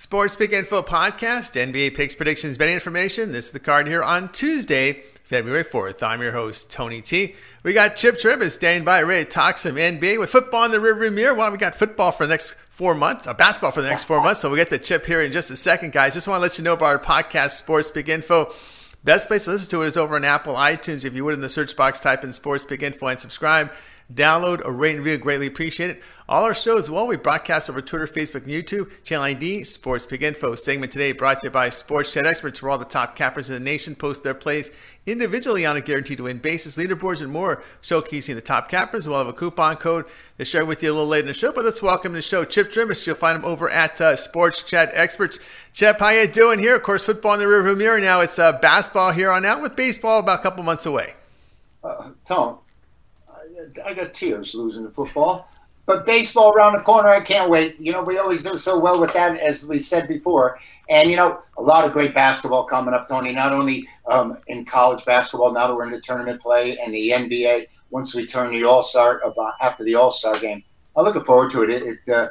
Sports Pick Info Podcast, NBA picks, predictions, betting information. This is the card here on Tuesday, February 4th. I'm your host, Tony T. We got Chip Tribbett standing by, ready to talk some NBA with football in the rearview mirror. Well, we got football for the next four months, uh, basketball for the next four months. So we'll get the chip here in just a second, guys. Just want to let you know about our podcast, Sports Pick Info. Best place to listen to it is over on Apple iTunes. If you would, in the search box, type in Sports Pick Info and subscribe. Download or rate and review, greatly appreciate it. All our shows, well, we broadcast over Twitter, Facebook, and YouTube. Channel ID, Sports Pick Info. Segment today brought to you by Sports Chat Experts, where all the top cappers in the nation post their plays individually on a guaranteed to win basis, leaderboards, and more, showcasing the top cappers. We'll have a coupon code to share with you a little later in the show. But let's welcome to the show Chip Trimbus. You'll find him over at uh, Sports Chat Experts. Chip, how you doing here? Of course, football in the rearview mirror now. It's uh, basketball here on out with baseball about a couple months away. Uh, Tom, I got tears losing the football. But baseball around the corner, I can't wait. You know, we always do so well with that, as we said before. And, you know, a lot of great basketball coming up, Tony, not only um, in college basketball, now that we're in the tournament play and the NBA, once we turn the All Star, after the All Star game. I'm looking forward to it. It, it uh,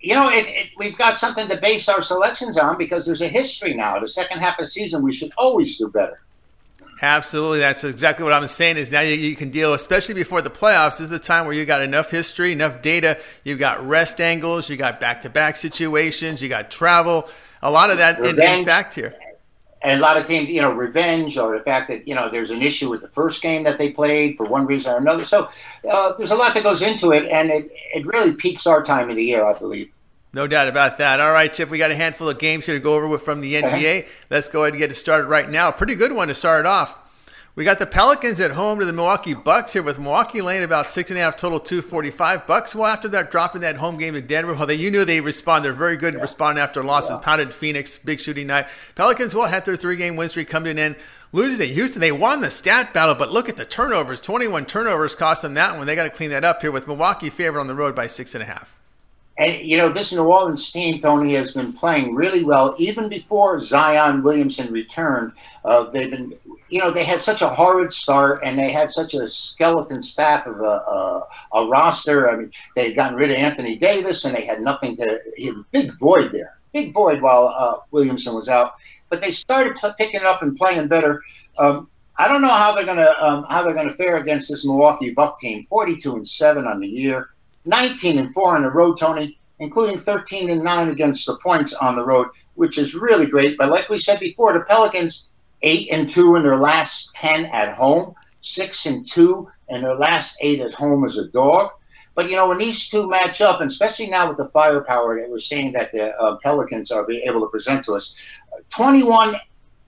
you know, it, it, we've got something to base our selections on because there's a history now. The second half of the season, we should always do better. Absolutely, that's exactly what I'm saying. Is now you, you, can deal, especially before the playoffs. Is the time where you got enough history, enough data. You've got rest angles, you got back-to-back situations, you got travel. A lot of that in, in, fact here. And a lot of teams, you know, revenge or the fact that you know there's an issue with the first game that they played for one reason or another. So uh, there's a lot that goes into it, and it, it really peaks our time of the year, I believe. No doubt about that. All right, Chip, we got a handful of games here to go over with from the uh-huh. NBA. Let's go ahead and get it started right now. Pretty good one to start off. We got the Pelicans at home to the Milwaukee Bucks here with Milwaukee laying about six and a half total, 245. Bucks, well, after that dropping that home game to Denver, well, they, you knew they respond. They're very good at responding after losses. Yeah. Pounded Phoenix, big shooting night. Pelicans, well, had their three game win streak come to an end. Losing to Houston, they won the stat battle, but look at the turnovers. 21 turnovers cost them that one. They got to clean that up here with Milwaukee favored on the road by six and a half. And you know, this New Orleans team, Tony, has been playing really well even before Zion Williamson returned. Uh, they've been, you know, they had such a horrid start, and they had such a skeleton staff of a, a, a roster. I mean, they had gotten rid of Anthony Davis, and they had nothing to. Had a big void there, big void while uh, Williamson was out. But they started p- picking up and playing better. Um, I don't know how they're gonna um, how they're gonna fare against this Milwaukee Buck team. Forty two and seven on the year. 19 and 4 on the road, Tony, including 13 and 9 against the points on the road, which is really great. But like we said before, the Pelicans 8 and 2 in their last 10 at home, 6 and 2 in their last 8 at home as a dog. But you know, when these two match up, and especially now with the firepower that we're seeing that the uh, Pelicans are able to present to us, 21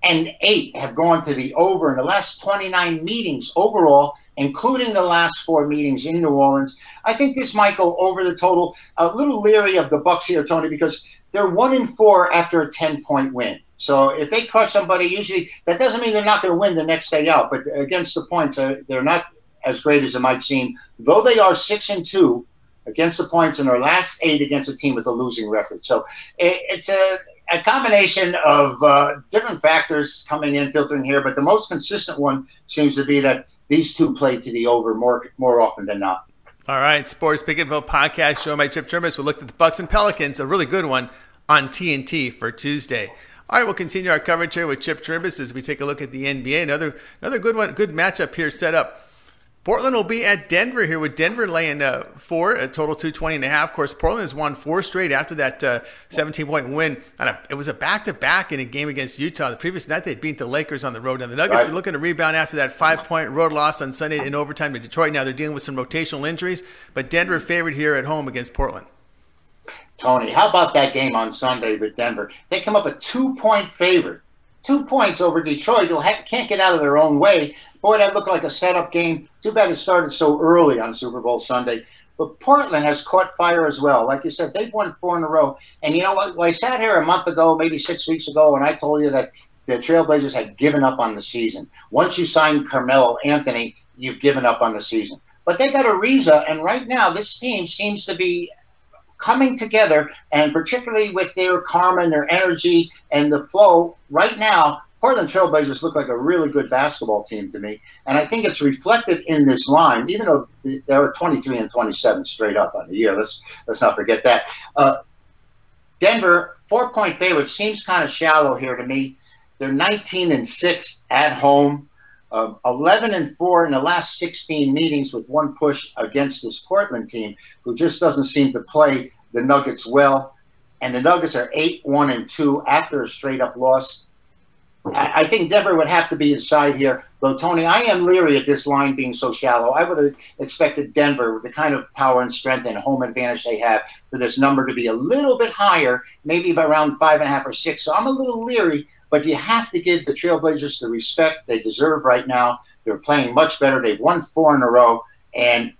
and 8 have gone to the over in the last 29 meetings overall including the last four meetings in New Orleans. I think this might go over the total. A little leery of the Bucks here, Tony, because they're one in four after a ten point win. So if they crush somebody, usually that doesn't mean they're not going to win the next day out. But against the points, uh, they're not as great as it might seem. Though they are six and two against the points in their last eight against a team with a losing record. So it's a a combination of uh, different factors coming in, filtering here, but the most consistent one seems to be that these two play to the over more more often than not. All right, Sports Pick Info podcast show by Chip Trimbus. We looked at the Bucks and Pelicans, a really good one on TNT for Tuesday. All right, we'll continue our coverage here with Chip Trimbus as we take a look at the NBA. Another another good one, good matchup here set up Portland will be at Denver here with Denver laying uh, four, a total 220 and a half. Of course, Portland has won four straight after that uh, 17 point win. A, it was a back to back in a game against Utah. The previous night they beat the Lakers on the road. And the Nuggets right. are looking to rebound after that five point road loss on Sunday in overtime to Detroit. Now they're dealing with some rotational injuries, but Denver favored here at home against Portland. Tony, how about that game on Sunday with Denver? They come up a two point favorite two points over Detroit, who can't get out of their own way. Boy, that looked like a setup game. Too bad it started so early on Super Bowl Sunday. But Portland has caught fire as well. Like you said, they've won four in a row. And you know what? I sat here a month ago, maybe six weeks ago, and I told you that the Trailblazers had given up on the season. Once you sign Carmelo Anthony, you've given up on the season. But they got Ariza, and right now this team seems to be coming together, and particularly with their karma and their energy and the flow. Right now, Portland Trailblazers look like a really good basketball team to me, and I think it's reflected in this line. Even though they were 23 and 27 straight up on the year, let's let's not forget that. Uh, Denver four point favorite seems kind of shallow here to me. They're 19 and six at home. Um, 11 and 4 in the last 16 meetings with one push against this Portland team, who just doesn't seem to play the Nuggets well. And the Nuggets are 8 1 and 2 after a straight up loss. I, I think Denver would have to be inside here. Though, Tony, I am leery of this line being so shallow. I would have expected Denver, with the kind of power and strength and home advantage they have, for this number to be a little bit higher, maybe by around five and a half or six. So I'm a little leery but you have to give the Trailblazers the respect they deserve right now. They're playing much better. They've won four in a row. And,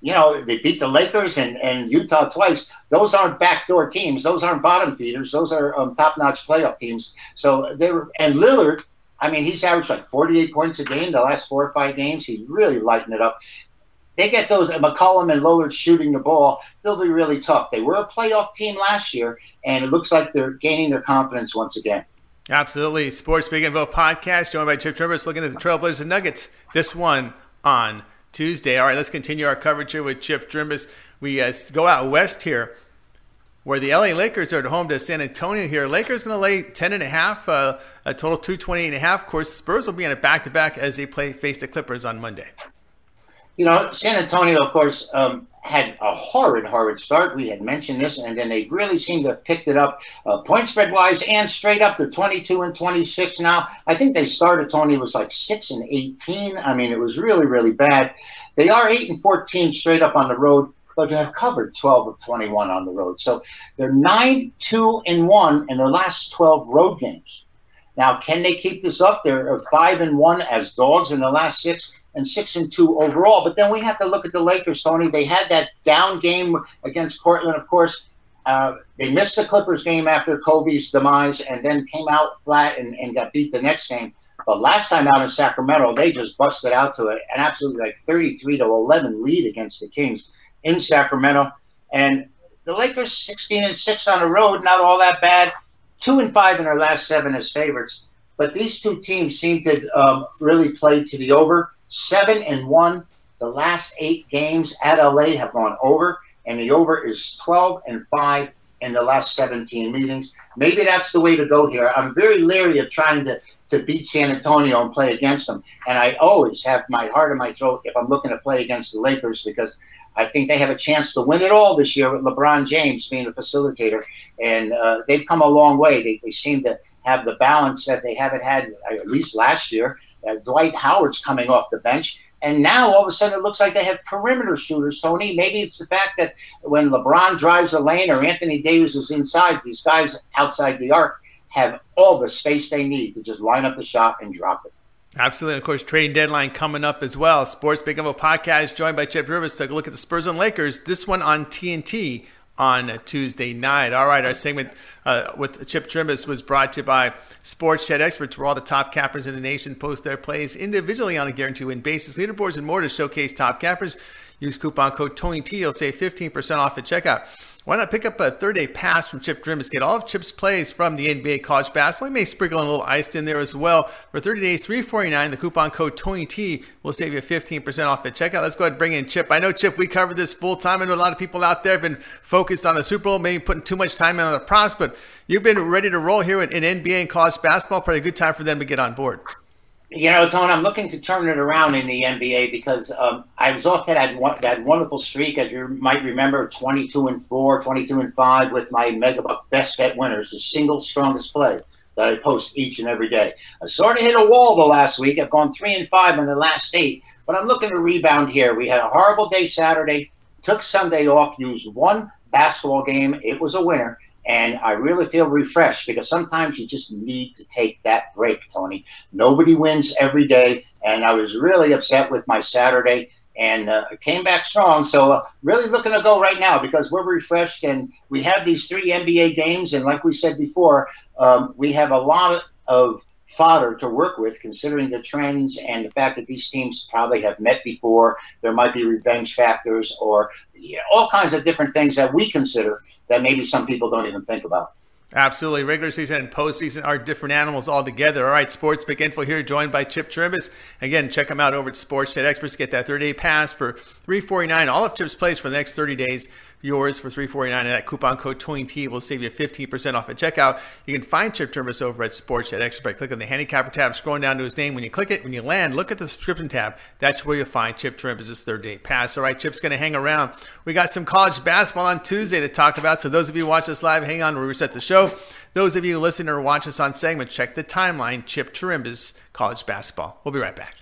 you know, they beat the Lakers and, and Utah twice. Those aren't backdoor teams. Those aren't bottom feeders. Those are um, top notch playoff teams. So they're, and Lillard, I mean, he's averaged like 48 points a game the last four or five games. He's really lighting it up. They get those McCollum and Lillard shooting the ball. They'll be really tough. They were a playoff team last year, and it looks like they're gaining their confidence once again. Absolutely. Sports Pick Info podcast, joined by Chip Trimbus, looking at the Trailblazers and Nuggets. This one on Tuesday. All right, let's continue our coverage here with Chip Trimbus. We uh, go out west here, where the LA Lakers are at home to San Antonio here. Lakers going to lay 10 and a half, uh, a total 228 and a half. Of course, Spurs will be on a back to back as they play face the Clippers on Monday. You know, San Antonio, of course, um, had a horrid, horrid start. We had mentioned this, and then they really seem to have picked it up uh, point spread wise and straight up. They're 22 and 26 now. I think they started, Tony, was like 6 and 18. I mean, it was really, really bad. They are 8 and 14 straight up on the road, but they have covered 12 of 21 on the road. So they're 9, 2, and 1 in their last 12 road games. Now, can they keep this up? They're 5 and 1 as dogs in the last six and six and two overall. But then we have to look at the Lakers, Tony. They had that down game against Portland, of course. Uh, they missed the Clippers game after Kobe's demise and then came out flat and, and got beat the next game. But last time out in Sacramento, they just busted out to an absolutely like 33 to 11 lead against the Kings in Sacramento. And the Lakers 16 and 6 on the road, not all that bad. Two and five in their last seven as favorites. But these two teams seem to um, really play to the over seven and one. The last eight games at LA have gone over, and the over is 12 and five in the last 17 meetings. Maybe that's the way to go here. I'm very leery of trying to, to beat San Antonio and play against them. And I always have my heart in my throat if I'm looking to play against the Lakers because I think they have a chance to win it all this year with LeBron James being the facilitator. And uh, they've come a long way. They, they seem to have the balance that they haven't had at least last year. Uh, Dwight Howard's coming off the bench. And now all of a sudden it looks like they have perimeter shooters, Tony. Maybe it's the fact that when LeBron drives a lane or Anthony Davis is inside, these guys outside the arc have all the space they need to just line up the shot and drop it. Absolutely. Of course, trading deadline coming up as well. Sports Pick Info podcast joined by Chip Rivers. Take a look at the Spurs and Lakers. This one on TNT on Tuesday night. All right, our segment uh, with Chip Trimbus was brought to you by Sports Chat Experts, where all the top cappers in the nation post their plays individually on a guaranteed win basis. Leaderboards and more to showcase top cappers. Use coupon code TONYT. You'll save 15% off at checkout. Why not pick up a third day pass from Chip Trimbus? Get all of Chip's plays from the NBA college basketball. We may sprinkle in a little ice in there as well. For 30 days, 349 The coupon code TonyT will save you 15% off at checkout. Let's go ahead and bring in Chip. I know, Chip, we covered this full time. I know a lot of people out there have been focused on the Super Bowl, maybe putting too much time on the props, but you've been ready to roll here in, in NBA and college basketball. Probably a good time for them to get on board. You know, Tone, I'm looking to turn it around in the NBA because um, I was off that that wonderful streak, as you might remember, 22 and four, 22 and five with my Megabuck best bet winners, the single strongest play that I post each and every day. I sort of hit a wall the last week. I've gone three and five in the last eight, but I'm looking to rebound here. We had a horrible day Saturday, took Sunday off, used one basketball game. It was a winner. And I really feel refreshed because sometimes you just need to take that break, Tony. Nobody wins every day. And I was really upset with my Saturday. and uh, came back strong. So uh, really looking to go right now because we're refreshed and we have these three NBA games. And like we said before, um, we have a lot of fodder to work with, considering the trends and the fact that these teams probably have met before. There might be revenge factors or you know, all kinds of different things that we consider that maybe some people don't even think about. Absolutely. Regular season and postseason are different animals altogether. All right, Sports Pick Info here, joined by Chip Trimbus. Again, check them out over at Sports Chat Experts. Get that 30 day pass for 349. All of Chip's plays for the next 30 days yours for 349 and that coupon code TONYT will save you 15% off at checkout. You can find Chip Trimbus over at Sports Chat Expert. Click on the handicapper tab, scrolling down to his name. When you click it, when you land, look at the subscription tab. That's where you'll find Chip Trimbus' third day pass. All right, Chip's going to hang around. We got some college basketball on Tuesday to talk about. So those of you watch us live, hang on, we'll reset the show. Those of you listen or watch us on segment, check the timeline. Chip Trimbus, college basketball. We'll be right back.